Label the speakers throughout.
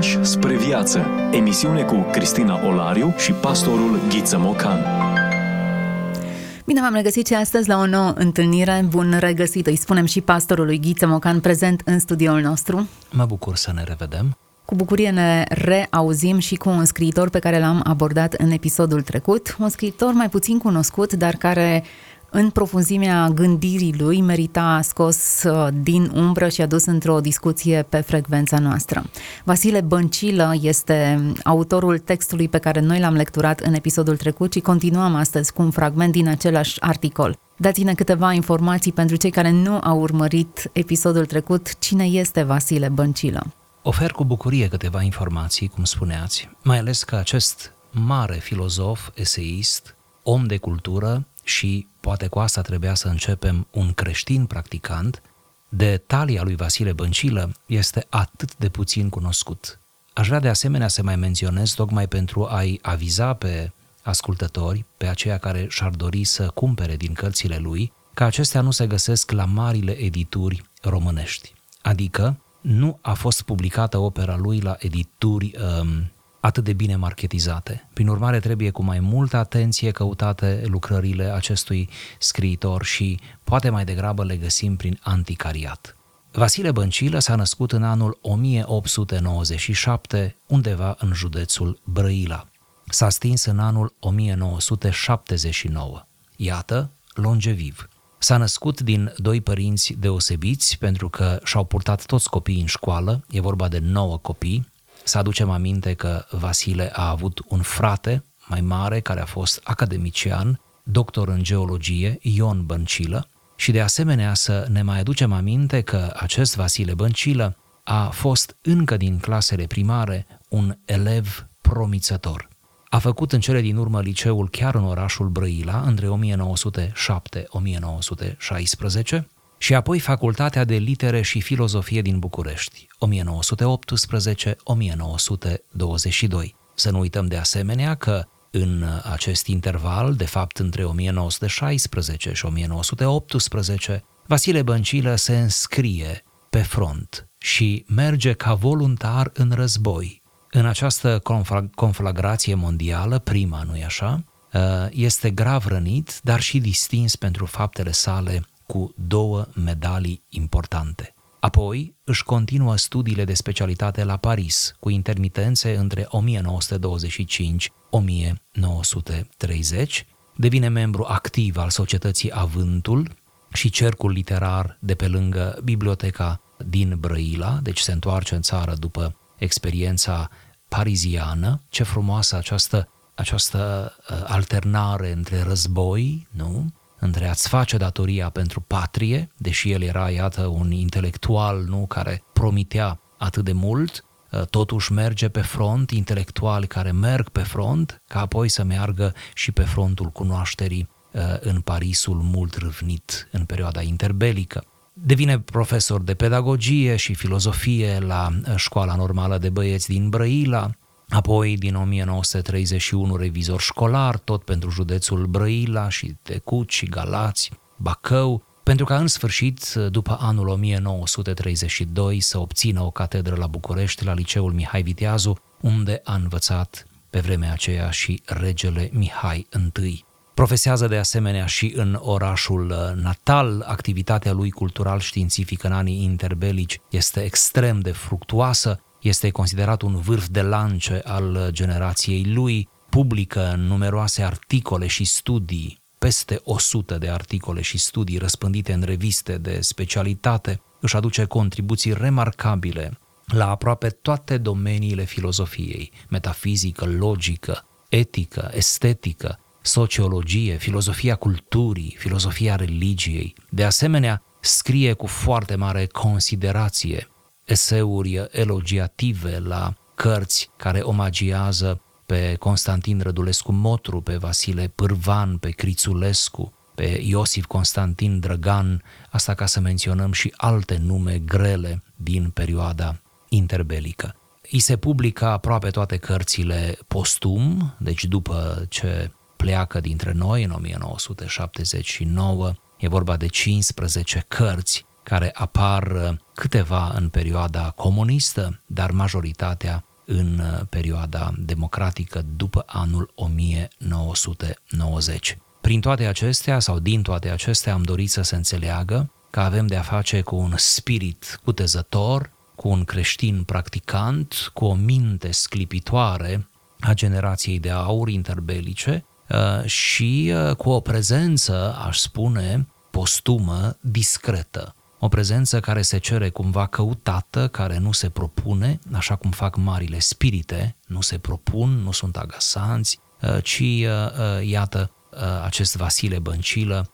Speaker 1: pași spre viață. Emisiune cu Cristina Olariu și pastorul Ghiță Mocan.
Speaker 2: Bine v-am regăsit și astăzi la o nouă întâlnire. Bun regăsit, îi spunem și pastorului Ghiță Mocan prezent în studioul nostru.
Speaker 3: Mă bucur să ne revedem.
Speaker 2: Cu bucurie ne reauzim și cu un scriitor pe care l-am abordat în episodul trecut, un scriitor mai puțin cunoscut, dar care în profunzimea gândirii lui merita scos uh, din umbră și adus într-o discuție pe frecvența noastră. Vasile Băncilă este autorul textului pe care noi l-am lecturat în episodul trecut și continuăm astăzi cu un fragment din același articol. Dați-ne câteva informații pentru cei care nu au urmărit episodul trecut. Cine este Vasile Băncilă?
Speaker 3: Ofer cu bucurie câteva informații, cum spuneați, mai ales că acest mare filozof, eseist, om de cultură, și poate cu asta trebuia să începem un creștin practicant, de talia lui Vasile Băncilă este atât de puțin cunoscut. Aș vrea de asemenea să mai menționez tocmai pentru a-i aviza pe ascultători, pe aceia care și-ar dori să cumpere din cărțile lui, că acestea nu se găsesc la marile edituri românești. Adică nu a fost publicată opera lui la edituri um, atât de bine marketizate. Prin urmare, trebuie cu mai multă atenție căutate lucrările acestui scriitor și poate mai degrabă le găsim prin anticariat. Vasile Băncilă s-a născut în anul 1897, undeva în județul Brăila. S-a stins în anul 1979. Iată, longeviv. S-a născut din doi părinți deosebiți pentru că și-au purtat toți copiii în școală, e vorba de nouă copii, să aducem aminte că Vasile a avut un frate mai mare care a fost academician, doctor în geologie, Ion Băncilă, și de asemenea să ne mai aducem aminte că acest Vasile Băncilă a fost încă din clasele primare un elev promițător. A făcut în cele din urmă liceul chiar în orașul Brăila, între 1907-1916, și apoi Facultatea de Litere și Filozofie din București, 1918-1922. Să nu uităm de asemenea că în acest interval, de fapt între 1916 și 1918, Vasile Băncilă se înscrie pe front și merge ca voluntar în război. În această conflagrație mondială, prima, nu-i așa, este grav rănit, dar și distins pentru faptele sale cu două medalii importante. Apoi își continuă studiile de specialitate la Paris, cu intermitențe între 1925-1930, devine membru activ al Societății Avântul și cercul literar de pe lângă biblioteca din Brăila, deci se întoarce în țară după experiența pariziană. Ce frumoasă această, această uh, alternare între război, nu? Între a-ți face datoria pentru patrie, deși el era, iată, un intelectual nu, care promitea atât de mult, ă, totuși merge pe front, intelectuali care merg pe front, ca apoi să meargă și pe frontul cunoașterii ă, în Parisul mult râvnit în perioada interbelică. Devine profesor de pedagogie și filozofie la ă, Școala Normală de Băieți din Brăila, Apoi, din 1931, revizor școlar, tot pentru județul Brăila și Tecut și Galați, Bacău, pentru ca în sfârșit, după anul 1932, să obțină o catedră la București, la Liceul Mihai Viteazu, unde a învățat pe vremea aceea și regele Mihai I. Profesează de asemenea și în orașul natal, activitatea lui cultural-științifică în anii interbelici este extrem de fructuoasă, este considerat un vârf de lance al generației lui, publică numeroase articole și studii, peste 100 de articole și studii răspândite în reviste de specialitate, își aduce contribuții remarcabile la aproape toate domeniile filozofiei, metafizică, logică, etică, estetică, sociologie, filozofia culturii, filozofia religiei. De asemenea, scrie cu foarte mare considerație eseuri elogiative la cărți care omagiază pe Constantin Rădulescu Motru, pe Vasile Pârvan, pe Crițulescu, pe Iosif Constantin Drăgan, asta ca să menționăm și alte nume grele din perioada interbelică. I se publică aproape toate cărțile postum, deci după ce pleacă dintre noi în 1979, e vorba de 15 cărți care apar uh, câteva în perioada comunistă, dar majoritatea în uh, perioada democratică după anul 1990. Prin toate acestea sau din toate acestea am dorit să se înțeleagă că avem de a face cu un spirit cutezător, cu un creștin practicant, cu o minte sclipitoare a generației de aur interbelice uh, și uh, cu o prezență, aș spune, postumă, discretă. O prezență care se cere cumva căutată, care nu se propune, așa cum fac marile spirite, nu se propun, nu sunt agasanți, uh, ci, iată, acest Vasile Băncilă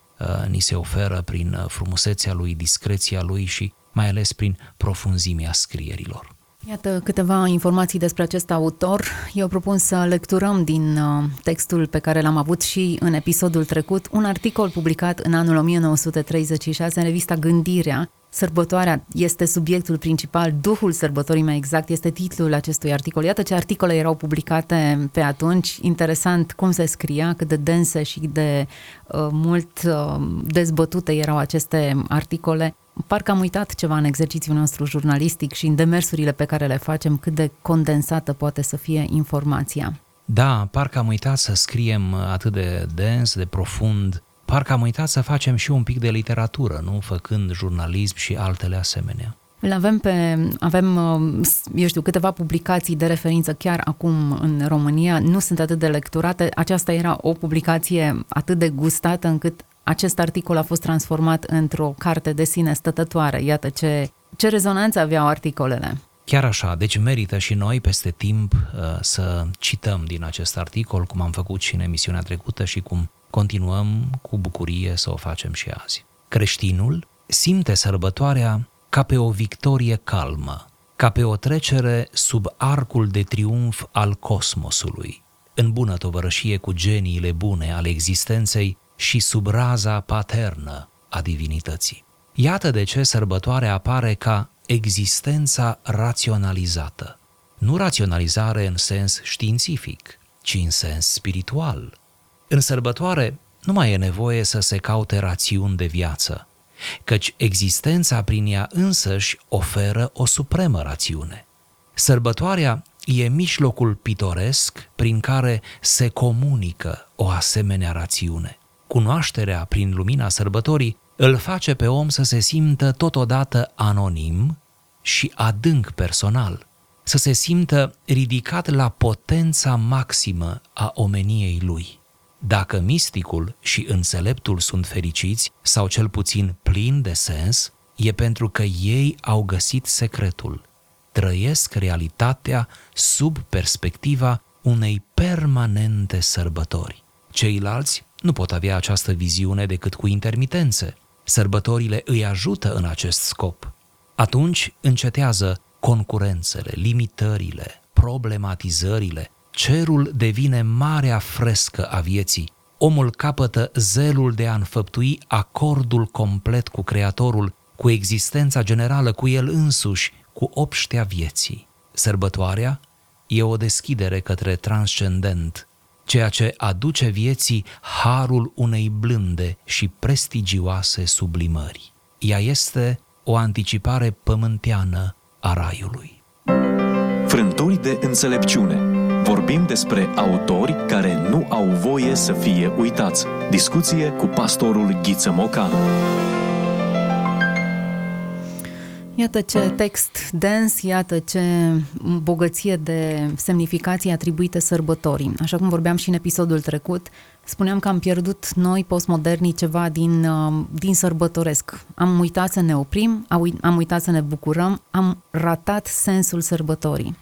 Speaker 3: ni se oferă prin frumusețea lui, discreția lui și mai ales prin profunzimea scrierilor.
Speaker 2: Iată câteva informații despre acest autor. Eu propun să lecturăm din uh, textul pe care l-am avut și în episodul trecut, un articol publicat în anul 1936 în revista Gândirea. Sărbătoarea este subiectul principal, duhul sărbătorii mai exact este titlul acestui articol. Iată ce articole erau publicate pe atunci. Interesant cum se scria, cât de dense și de uh, mult uh, dezbătute erau aceste articole parcă am uitat ceva în exercițiul nostru jurnalistic și în demersurile pe care le facem, cât de condensată poate să fie informația.
Speaker 3: Da, parcă am uitat să scriem atât de dens, de profund, parcă am uitat să facem și un pic de literatură, nu? Făcând jurnalism și altele asemenea.
Speaker 2: Îl avem pe, avem, eu știu, câteva publicații de referință chiar acum în România, nu sunt atât de lecturate. Aceasta era o publicație atât de gustată încât acest articol a fost transformat într-o carte de sine stătătoare. Iată ce, ce rezonanță aveau articolele.
Speaker 3: Chiar așa, deci merită și noi peste timp uh, să cităm din acest articol, cum am făcut și în emisiunea trecută și cum continuăm cu bucurie să o facem și azi. Creștinul simte sărbătoarea ca pe o victorie calmă, ca pe o trecere sub arcul de triumf al cosmosului, în bună tovărășie cu geniile bune ale existenței și sub raza paternă a divinității. Iată de ce sărbătoarea apare ca existența raționalizată. Nu raționalizare în sens științific, ci în sens spiritual. În sărbătoare nu mai e nevoie să se caute rațiuni de viață, căci existența prin ea însăși oferă o supremă rațiune. Sărbătoarea e mijlocul pitoresc prin care se comunică o asemenea rațiune. Cunoașterea prin lumina sărbătorii îl face pe om să se simtă totodată anonim și adânc personal, să se simtă ridicat la potența maximă a omeniei lui. Dacă misticul și înțeleptul sunt fericiți, sau cel puțin plini de sens, e pentru că ei au găsit secretul. Trăiesc realitatea sub perspectiva unei permanente sărbători. Ceilalți nu pot avea această viziune decât cu intermitențe. Sărbătorile îi ajută în acest scop. Atunci încetează concurențele, limitările, problematizările. Cerul devine marea frescă a vieții. Omul capătă zelul de a înfăptui acordul complet cu Creatorul, cu existența generală, cu el însuși, cu obștea vieții. Sărbătoarea e o deschidere către transcendent, ceea ce aduce vieții harul unei blânde și prestigioase sublimări. Ea este o anticipare pământeană a raiului.
Speaker 1: Frânturi de înțelepciune. Vorbim despre autori care nu au voie să fie uitați. Discuție cu pastorul Ghiță Mocanu.
Speaker 2: Iată ce text dens, iată ce bogăție de semnificații atribuite sărbătorii. Așa cum vorbeam și în episodul trecut, spuneam că am pierdut noi postmodernii ceva din, uh, din sărbătoresc. Am uitat să ne oprim, am uitat să ne bucurăm, am ratat sensul sărbătorii.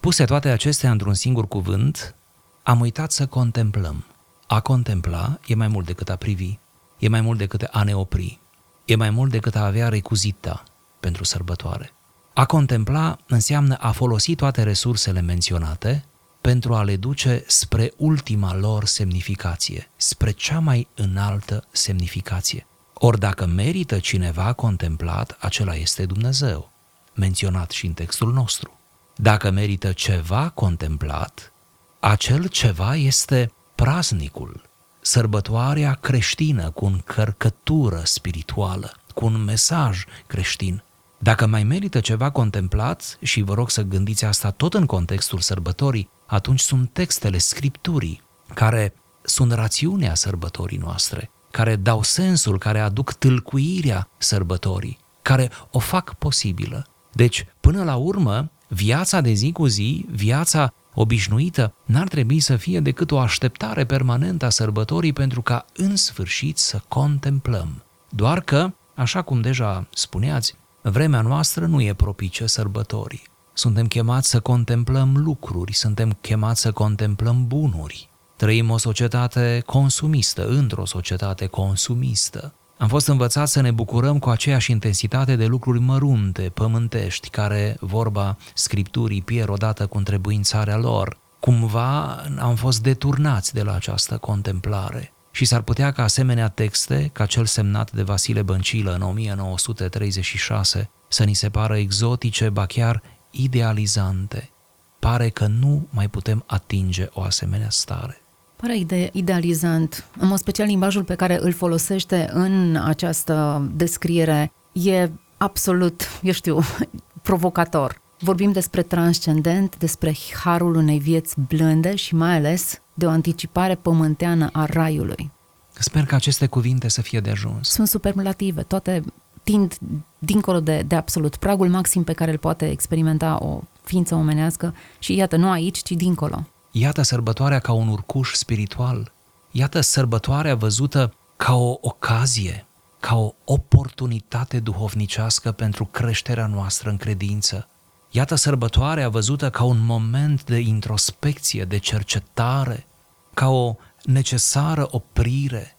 Speaker 3: Puse toate acestea într-un singur cuvânt, am uitat să contemplăm. A contempla e mai mult decât a privi, e mai mult decât a ne opri, e mai mult decât a avea recuzita, pentru sărbătoare. A contempla înseamnă a folosi toate resursele menționate pentru a le duce spre ultima lor semnificație, spre cea mai înaltă semnificație. Ori dacă merită cineva contemplat, acela este Dumnezeu, menționat și în textul nostru. Dacă merită ceva contemplat, acel ceva este praznicul, sărbătoarea creștină cu încărcătură spirituală, cu un mesaj creștin. Dacă mai merită ceva contemplat, și vă rog să gândiți asta tot în contextul sărbătorii, atunci sunt textele Scripturii, care sunt rațiunea sărbătorii noastre, care dau sensul, care aduc tâlcuirea sărbătorii, care o fac posibilă. Deci, până la urmă, viața de zi cu zi, viața obișnuită, n-ar trebui să fie decât o așteptare permanentă a sărbătorii pentru ca în sfârșit să contemplăm. Doar că, așa cum deja spuneați, vremea noastră nu e propice sărbătorii. Suntem chemați să contemplăm lucruri, suntem chemați să contemplăm bunuri. Trăim o societate consumistă, într-o societate consumistă. Am fost învățați să ne bucurăm cu aceeași intensitate de lucruri mărunte, pământești, care, vorba Scripturii, pierd odată cu întrebuințarea lor. Cumva am fost deturnați de la această contemplare. Și s-ar putea ca asemenea texte, ca cel semnat de Vasile Băncilă în 1936, să ni se pară exotice, ba chiar idealizante. Pare că nu mai putem atinge o asemenea stare.
Speaker 2: Pare ide- idealizant. În mod special, limbajul pe care îl folosește în această descriere e absolut, eu știu, provocator. Vorbim despre transcendent, despre harul unei vieți blânde și mai ales de o anticipare pământeană a raiului.
Speaker 3: Sper că aceste cuvinte să fie de ajuns.
Speaker 2: Sunt superlative, toate tind dincolo de, de absolut pragul maxim pe care îl poate experimenta o ființă omenească și iată, nu aici, ci dincolo.
Speaker 3: Iată sărbătoarea ca un urcuș spiritual. Iată sărbătoarea văzută ca o ocazie, ca o oportunitate duhovnicească pentru creșterea noastră în credință. Iată sărbătoarea văzută ca un moment de introspecție, de cercetare, ca o necesară oprire,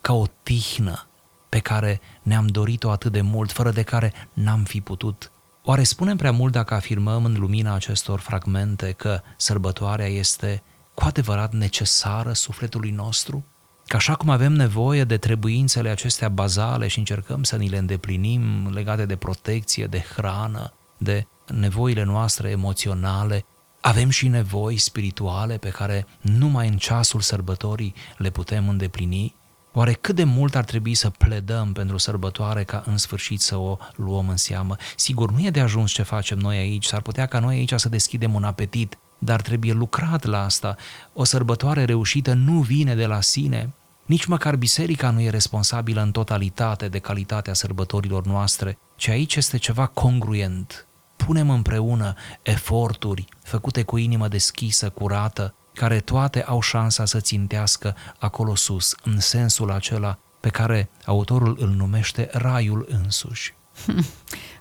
Speaker 3: ca o tihnă pe care ne-am dorit-o atât de mult, fără de care n-am fi putut Oare spunem prea mult dacă afirmăm în lumina acestor fragmente că sărbătoarea este cu adevărat necesară sufletului nostru? Că așa cum avem nevoie de trebuințele acestea bazale și încercăm să ni le îndeplinim legate de protecție, de hrană, de nevoile noastre emoționale, avem și nevoi spirituale pe care numai în ceasul sărbătorii le putem îndeplini? Oare cât de mult ar trebui să pledăm pentru sărbătoare ca în sfârșit să o luăm în seamă? Sigur, nu e de ajuns ce facem noi aici, s-ar putea ca noi aici să deschidem un apetit, dar trebuie lucrat la asta. O sărbătoare reușită nu vine de la sine, nici măcar biserica nu e responsabilă în totalitate de calitatea sărbătorilor noastre, ci aici este ceva congruent. Punem împreună eforturi făcute cu inimă deschisă, curată, care toate au șansa să țintească acolo sus, în sensul acela pe care autorul îl numește raiul însuși.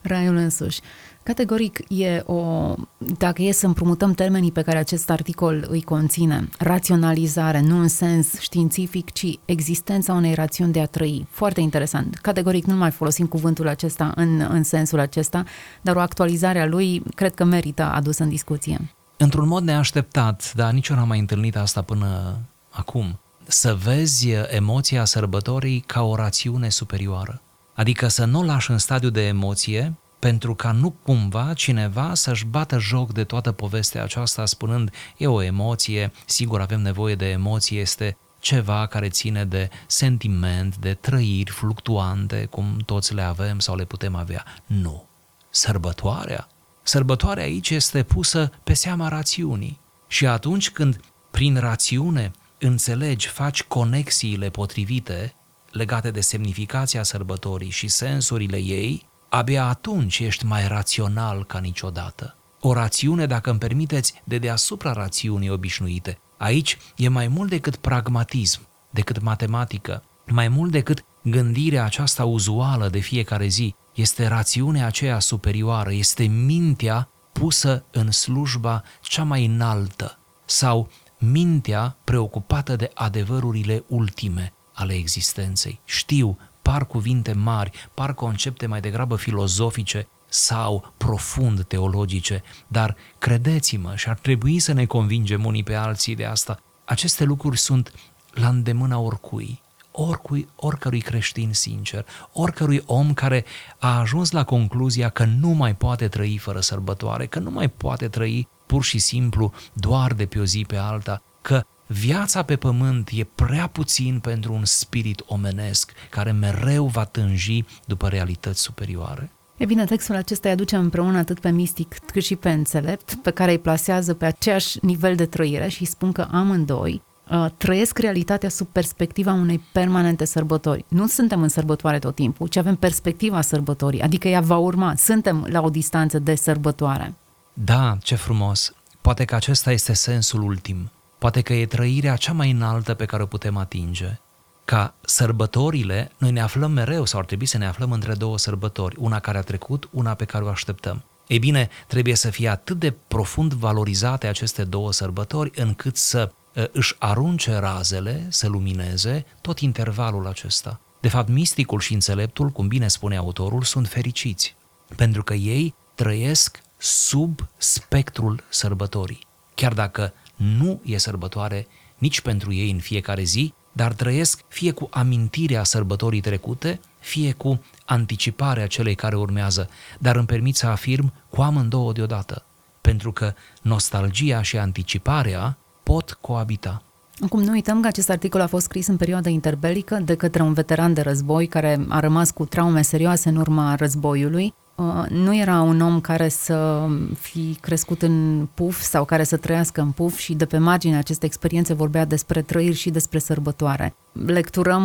Speaker 2: raiul însuși. Categoric e o, dacă e să împrumutăm termenii pe care acest articol îi conține, raționalizare, nu în sens științific, ci existența unei rațiuni de a trăi. Foarte interesant. Categoric nu mai folosim cuvântul acesta în, în sensul acesta, dar o actualizare a lui cred că merită adus în discuție
Speaker 3: într-un mod neașteptat, dar nici eu n-am mai întâlnit asta până acum, să vezi emoția sărbătorii ca o rațiune superioară. Adică să nu o lași în stadiu de emoție, pentru ca nu cumva cineva să-și bată joc de toată povestea aceasta spunând e o emoție, sigur avem nevoie de emoție, este ceva care ține de sentiment, de trăiri fluctuante, cum toți le avem sau le putem avea. Nu. Sărbătoarea Sărbătoarea aici este pusă pe seama rațiunii. Și atunci când prin rațiune înțelegi, faci conexiile potrivite legate de semnificația sărbătorii și sensurile ei, abia atunci ești mai rațional ca niciodată. O rațiune, dacă îmi permiteți, de deasupra rațiunii obișnuite. Aici e mai mult decât pragmatism, decât matematică, mai mult decât gândirea aceasta uzuală de fiecare zi, este rațiunea aceea superioară, este mintea pusă în slujba cea mai înaltă sau mintea preocupată de adevărurile ultime ale existenței. Știu, par cuvinte mari, par concepte mai degrabă filozofice sau profund teologice, dar credeți-mă și ar trebui să ne convingem unii pe alții de asta, aceste lucruri sunt la îndemâna oricui oricui, oricărui creștin sincer, oricărui om care a ajuns la concluzia că nu mai poate trăi fără sărbătoare, că nu mai poate trăi pur și simplu doar de pe o zi pe alta, că viața pe pământ e prea puțin pentru un spirit omenesc care mereu va tânji după realități superioare.
Speaker 2: E bine, textul acesta îi aduce împreună atât pe mistic cât și pe înțelept, pe care îi plasează pe aceeași nivel de trăire și îi spun că amândoi uh, trăiesc realitatea sub perspectiva unei permanente sărbători. Nu suntem în sărbătoare tot timpul, ci avem perspectiva sărbătorii, adică ea va urma. Suntem la o distanță de sărbătoare.
Speaker 3: Da, ce frumos! Poate că acesta este sensul ultim. Poate că e trăirea cea mai înaltă pe care o putem atinge. Ca sărbătorile, noi ne aflăm mereu sau ar trebui să ne aflăm între două sărbători, una care a trecut, una pe care o așteptăm. Ei bine, trebuie să fie atât de profund valorizate aceste două sărbători încât să ă, își arunce razele, să lumineze tot intervalul acesta. De fapt, misticul și înțeleptul, cum bine spune autorul, sunt fericiți, pentru că ei trăiesc sub spectrul sărbătorii. Chiar dacă nu e sărbătoare nici pentru ei în fiecare zi, dar trăiesc fie cu amintirea sărbătorii trecute, fie cu anticiparea celei care urmează, dar îmi permit să afirm cu amândouă deodată, pentru că nostalgia și anticiparea pot coabita.
Speaker 2: Acum nu uităm că acest articol a fost scris în perioada interbelică de către un veteran de război care a rămas cu traume serioase în urma războiului Uh, nu era un om care să fi crescut în puf sau care să trăiască în puf și de pe marginea acestei experiențe vorbea despre trăiri și despre sărbătoare. Lecturăm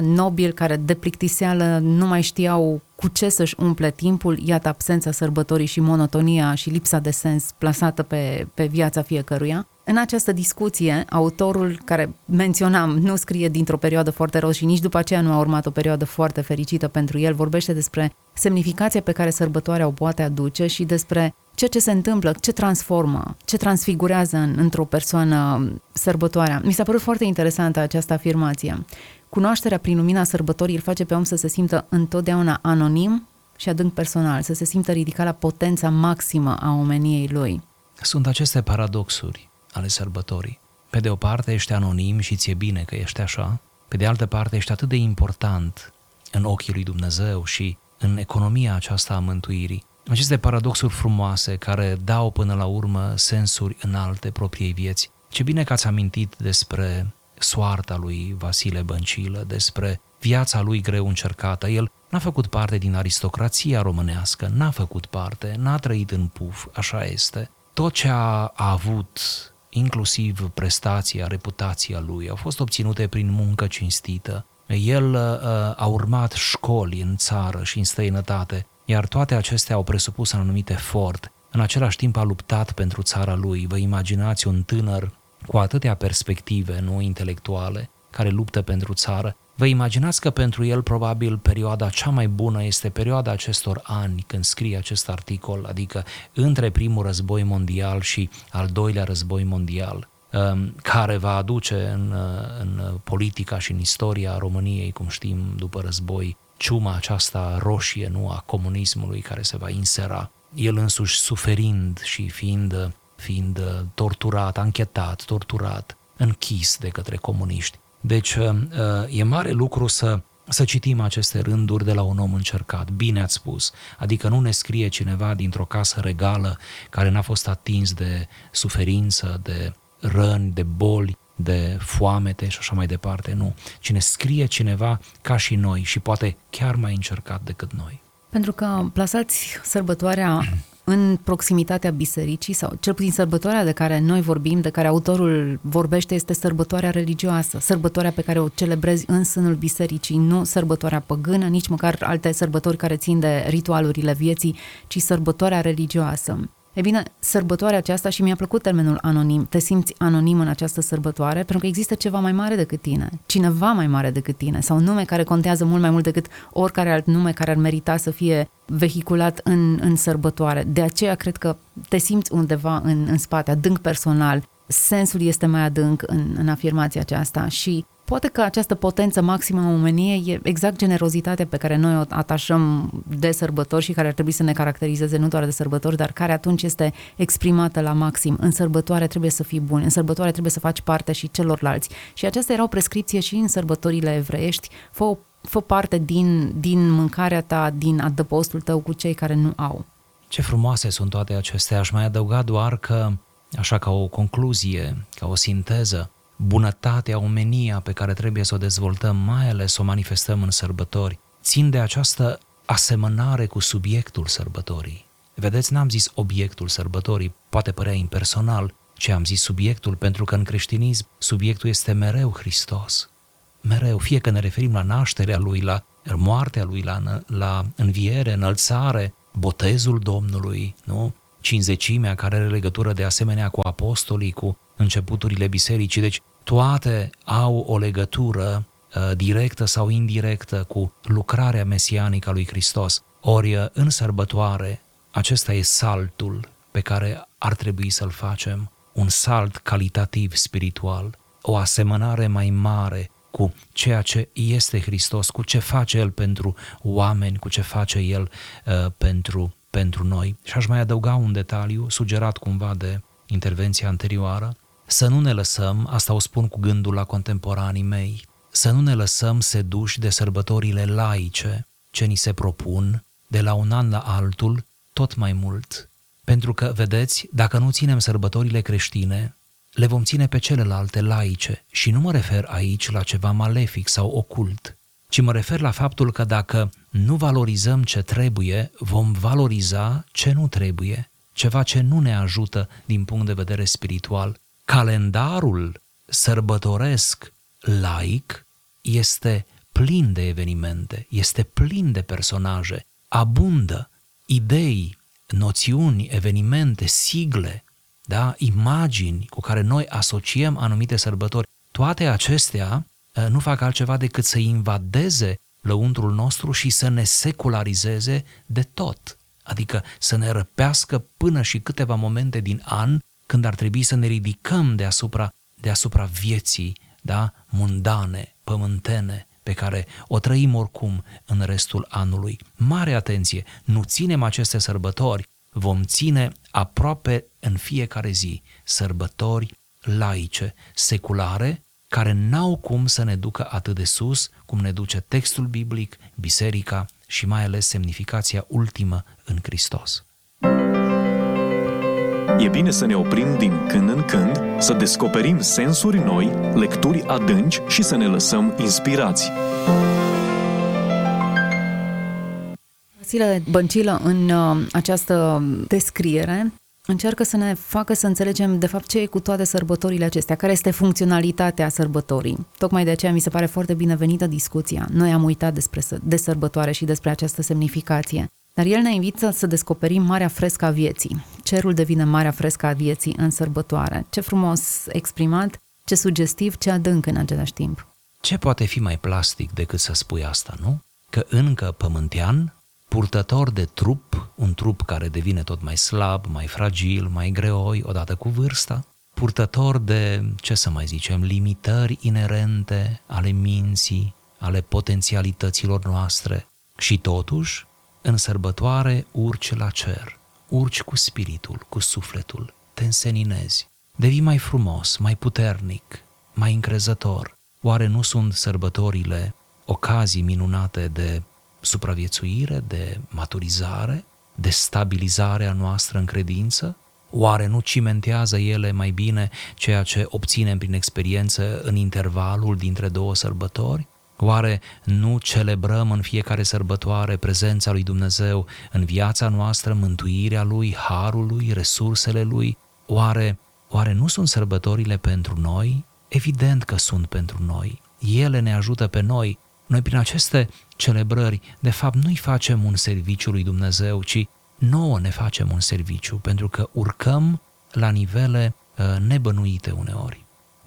Speaker 2: nobili care de plictiseală nu mai știau cu ce să-și umple timpul, iată absența sărbătorii și monotonia și lipsa de sens plasată pe, pe viața fiecăruia. În această discuție, autorul care menționam nu scrie dintr-o perioadă foarte ros și nici după aceea nu a urmat o perioadă foarte fericită pentru el, vorbește despre semnificația pe care sărbătoarea o poate aduce și despre ceea ce se întâmplă, ce transformă, ce transfigurează în, într-o persoană sărbătoarea. Mi s-a părut foarte interesantă această afirmație. Cunoașterea prin lumina sărbătorii îl face pe om să se simtă întotdeauna anonim și adânc personal, să se simtă ridicat la potența maximă a omeniei lui.
Speaker 3: Sunt aceste paradoxuri ale sărbătorii. Pe de o parte ești anonim și ți-e bine că ești așa, pe de altă parte ești atât de important în ochii lui Dumnezeu și în economia aceasta a mântuirii. Aceste paradoxuri frumoase care dau până la urmă sensuri înalte propriei vieți. Ce bine că ați amintit despre soarta lui Vasile Băncilă, despre viața lui greu încercată. El n-a făcut parte din aristocrația românească, n-a făcut parte, n-a trăit în puf, așa este. Tot ce a, a avut, inclusiv prestația, reputația lui, au fost obținute prin muncă cinstită. El uh, a urmat școli în țară și în străinătate, iar toate acestea au presupus un anumit efort. În același timp a luptat pentru țara lui. Vă imaginați un tânăr cu atâtea perspective, nu intelectuale, care luptă pentru țară. Vă imaginați că pentru el probabil perioada cea mai bună este perioada acestor ani când scrie acest articol, adică între primul război mondial și al doilea război mondial, um, care va aduce în, în politica și în istoria României, cum știm, după război, ciuma aceasta roșie, nu, a comunismului care se va insera. El însuși suferind și fiind fiind uh, torturat, anchetat, torturat, închis de către comuniști. Deci uh, uh, e mare lucru să să citim aceste rânduri de la un om încercat. Bine ați spus. Adică nu ne scrie cineva dintr-o casă regală care n-a fost atins de suferință, de răni, de boli, de foamete și așa mai departe. Nu. Cine scrie cineva ca și noi și poate chiar mai încercat decât noi.
Speaker 2: Pentru că plasați sărbătoarea în proximitatea bisericii sau cel puțin sărbătoarea de care noi vorbim, de care autorul vorbește, este sărbătoarea religioasă, sărbătoarea pe care o celebrezi în sânul bisericii, nu sărbătoarea păgână, nici măcar alte sărbători care țin de ritualurile vieții, ci sărbătoarea religioasă. E bine, sărbătoarea aceasta și mi-a plăcut termenul anonim, te simți anonim în această sărbătoare? Pentru că există ceva mai mare decât tine, cineva mai mare decât tine. Sau un nume care contează mult mai mult decât oricare alt nume care ar merita să fie vehiculat în, în sărbătoare. De aceea cred că te simți undeva în, în spate, adânc personal, sensul este mai adânc în, în afirmația aceasta și Poate că această potență maximă a omeniei e exact generozitatea pe care noi o atașăm de sărbători și care ar trebui să ne caracterizeze nu doar de sărbători, dar care atunci este exprimată la maxim. În sărbătoare trebuie să fii bun, în sărbătoare trebuie să faci parte și celorlalți. Și acestea erau prescripție și în sărbătorile evreiești. Fă, fă parte din, din mâncarea ta, din adăpostul tău cu cei care nu au.
Speaker 3: Ce frumoase sunt toate acestea. Aș mai adăuga doar că, așa ca o concluzie, ca o sinteză, bunătatea, omenia pe care trebuie să o dezvoltăm, mai ales să o manifestăm în sărbători, țin de această asemănare cu subiectul sărbătorii. Vedeți, n-am zis obiectul sărbătorii, poate părea impersonal, ce am zis subiectul, pentru că în creștinism subiectul este mereu Hristos. Mereu, fie că ne referim la nașterea Lui, la moartea Lui, la, la înviere, înălțare, botezul Domnului, nu? cinzecimea care are legătură de asemenea cu apostolii, cu începuturile bisericii, deci toate au o legătură uh, directă sau indirectă cu lucrarea mesianică a lui Hristos. Ori uh, în sărbătoare, acesta e saltul pe care ar trebui să-l facem, un salt calitativ spiritual, o asemănare mai mare cu ceea ce este Hristos, cu ce face El pentru oameni, cu ce face El uh, pentru, pentru noi. Și aș mai adăuga un detaliu sugerat cumva de intervenția anterioară, să nu ne lăsăm, asta o spun cu gândul la contemporanii mei, să nu ne lăsăm seduși de sărbătorile laice ce ni se propun de la un an la altul tot mai mult. Pentru că, vedeți, dacă nu ținem sărbătorile creștine, le vom ține pe celelalte laice și nu mă refer aici la ceva malefic sau ocult, ci mă refer la faptul că dacă nu valorizăm ce trebuie, vom valoriza ce nu trebuie, ceva ce nu ne ajută din punct de vedere spiritual. Calendarul sărbătoresc laic este plin de evenimente, este plin de personaje, abundă idei, noțiuni, evenimente, sigle, da? imagini cu care noi asociem anumite sărbători, toate acestea uh, nu fac altceva decât să invadeze lăuntrul nostru și să ne secularizeze de tot. Adică să ne răpească până și câteva momente din an când ar trebui să ne ridicăm deasupra, deasupra vieții da? mundane, pământene, pe care o trăim oricum în restul anului. Mare atenție, nu ținem aceste sărbători vom ține aproape în fiecare zi sărbători laice, seculare, care n-au cum să ne ducă atât de sus cum ne duce textul biblic, biserica și mai ales semnificația ultimă în Hristos.
Speaker 1: E bine să ne oprim din când în când, să descoperim sensuri noi, lecturi adânci și să ne lăsăm inspirați.
Speaker 2: Vasile Băncilă, în uh, această descriere, încearcă să ne facă să înțelegem de fapt ce e cu toate sărbătorile acestea, care este funcționalitatea sărbătorii. Tocmai de aceea mi se pare foarte binevenită discuția. Noi am uitat despre de sărbătoare și despre această semnificație. Dar el ne invită să descoperim marea frescă a vieții. Cerul devine marea frescă a vieții în sărbătoare. Ce frumos exprimat, ce sugestiv, ce adânc în același timp.
Speaker 3: Ce poate fi mai plastic decât să spui asta, nu? Că încă pământean purtător de trup, un trup care devine tot mai slab, mai fragil, mai greoi odată cu vârsta, purtător de, ce să mai zicem, limitări inerente ale minții, ale potențialităților noastre și totuși, în sărbătoare urci la cer, urci cu spiritul, cu sufletul, te înseninezi, devii mai frumos, mai puternic, mai încrezător. Oare nu sunt sărbătorile ocazii minunate de supraviețuire, de maturizare, de stabilizare a noastră în credință? Oare nu cimentează ele mai bine ceea ce obținem prin experiență în intervalul dintre două sărbători? Oare nu celebrăm în fiecare sărbătoare prezența lui Dumnezeu în viața noastră, mântuirea lui, harul lui, resursele lui? Oare, oare nu sunt sărbătorile pentru noi? Evident că sunt pentru noi. Ele ne ajută pe noi noi prin aceste celebrări, de fapt, nu-i facem un serviciu lui Dumnezeu, ci nouă ne facem un serviciu, pentru că urcăm la nivele uh, nebănuite uneori.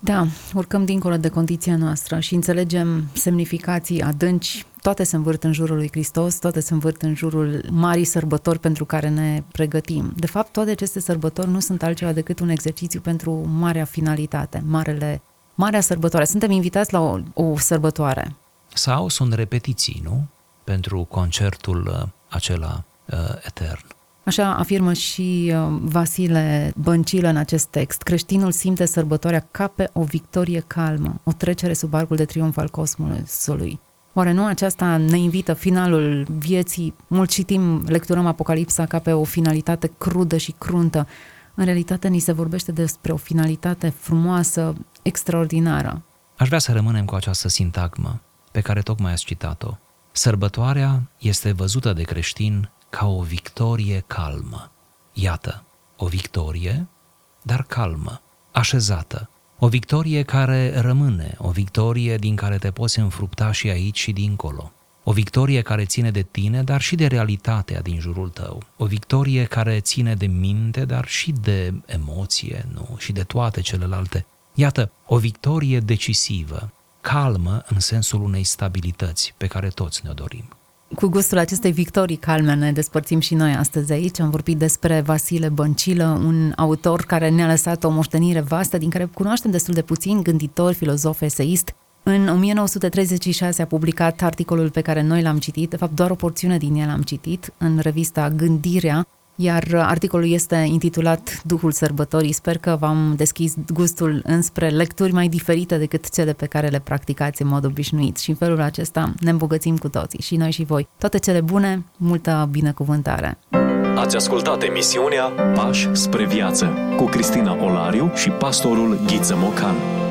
Speaker 2: Da, urcăm dincolo de condiția noastră și înțelegem semnificații adânci, toate se învârt în jurul lui Hristos, toate se învârt în jurul marii sărbători pentru care ne pregătim. De fapt, toate aceste sărbători nu sunt altceva decât un exercițiu pentru marea finalitate, marele, marea sărbătoare. Suntem invitați la o, o sărbătoare,
Speaker 3: sau sunt repetiții, nu? Pentru concertul uh, acela uh, etern.
Speaker 2: Așa afirmă și uh, Vasile Băncilă în acest text. Creștinul simte sărbătoarea ca pe o victorie calmă, o trecere sub arcul de triumf al cosmosului. Oare nu aceasta ne invită finalul vieții? Mult citim, lecturăm Apocalipsa ca pe o finalitate crudă și cruntă. În realitate ni se vorbește despre o finalitate frumoasă, extraordinară.
Speaker 3: Aș vrea să rămânem cu această sintagmă pe care tocmai ați citat-o. Sărbătoarea este văzută de creștin ca o victorie calmă. Iată, o victorie, dar calmă, așezată. O victorie care rămâne, o victorie din care te poți înfrupta și aici și dincolo. O victorie care ține de tine, dar și de realitatea din jurul tău. O victorie care ține de minte, dar și de emoție, nu? Și de toate celelalte. Iată, o victorie decisivă, calmă în sensul unei stabilități pe care toți ne-o dorim.
Speaker 2: Cu gustul acestei victorii calme ne despărțim și noi astăzi aici. Am vorbit despre Vasile Băncilă, un autor care ne-a lăsat o moștenire vastă, din care cunoaștem destul de puțin, gânditor, filozof, eseist. În 1936 a publicat articolul pe care noi l-am citit, de fapt doar o porțiune din el am citit, în revista Gândirea, iar articolul este intitulat Duhul sărbătorii. Sper că v-am deschis gustul înspre lecturi mai diferite decât cele pe care le practicați în mod obișnuit și în felul acesta ne îmbogățim cu toții, și noi și voi. Toate cele bune, multă binecuvântare!
Speaker 1: Ați ascultat emisiunea Pași spre viață cu Cristina Olariu și pastorul Ghiță Mocan.